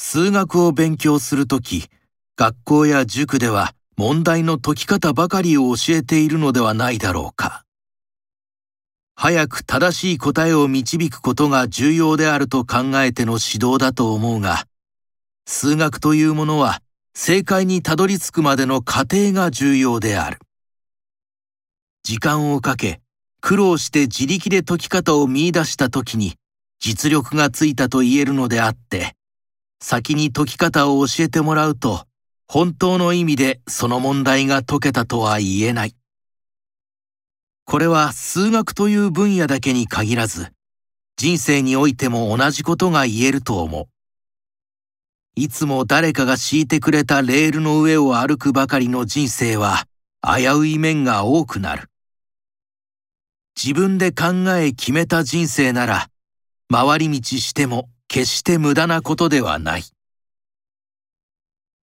数学を勉強するとき、学校や塾では問題の解き方ばかりを教えているのではないだろうか。早く正しい答えを導くことが重要であると考えての指導だと思うが、数学というものは正解にたどり着くまでの過程が重要である。時間をかけ、苦労して自力で解き方を見出した時に実力がついたと言えるのであって、先に解き方を教えてもらうと、本当の意味でその問題が解けたとは言えない。これは数学という分野だけに限らず、人生においても同じことが言えると思う。いつも誰かが敷いてくれたレールの上を歩くばかりの人生は危うい面が多くなる。自分で考え決めた人生なら、回り道しても決して無駄なことではない。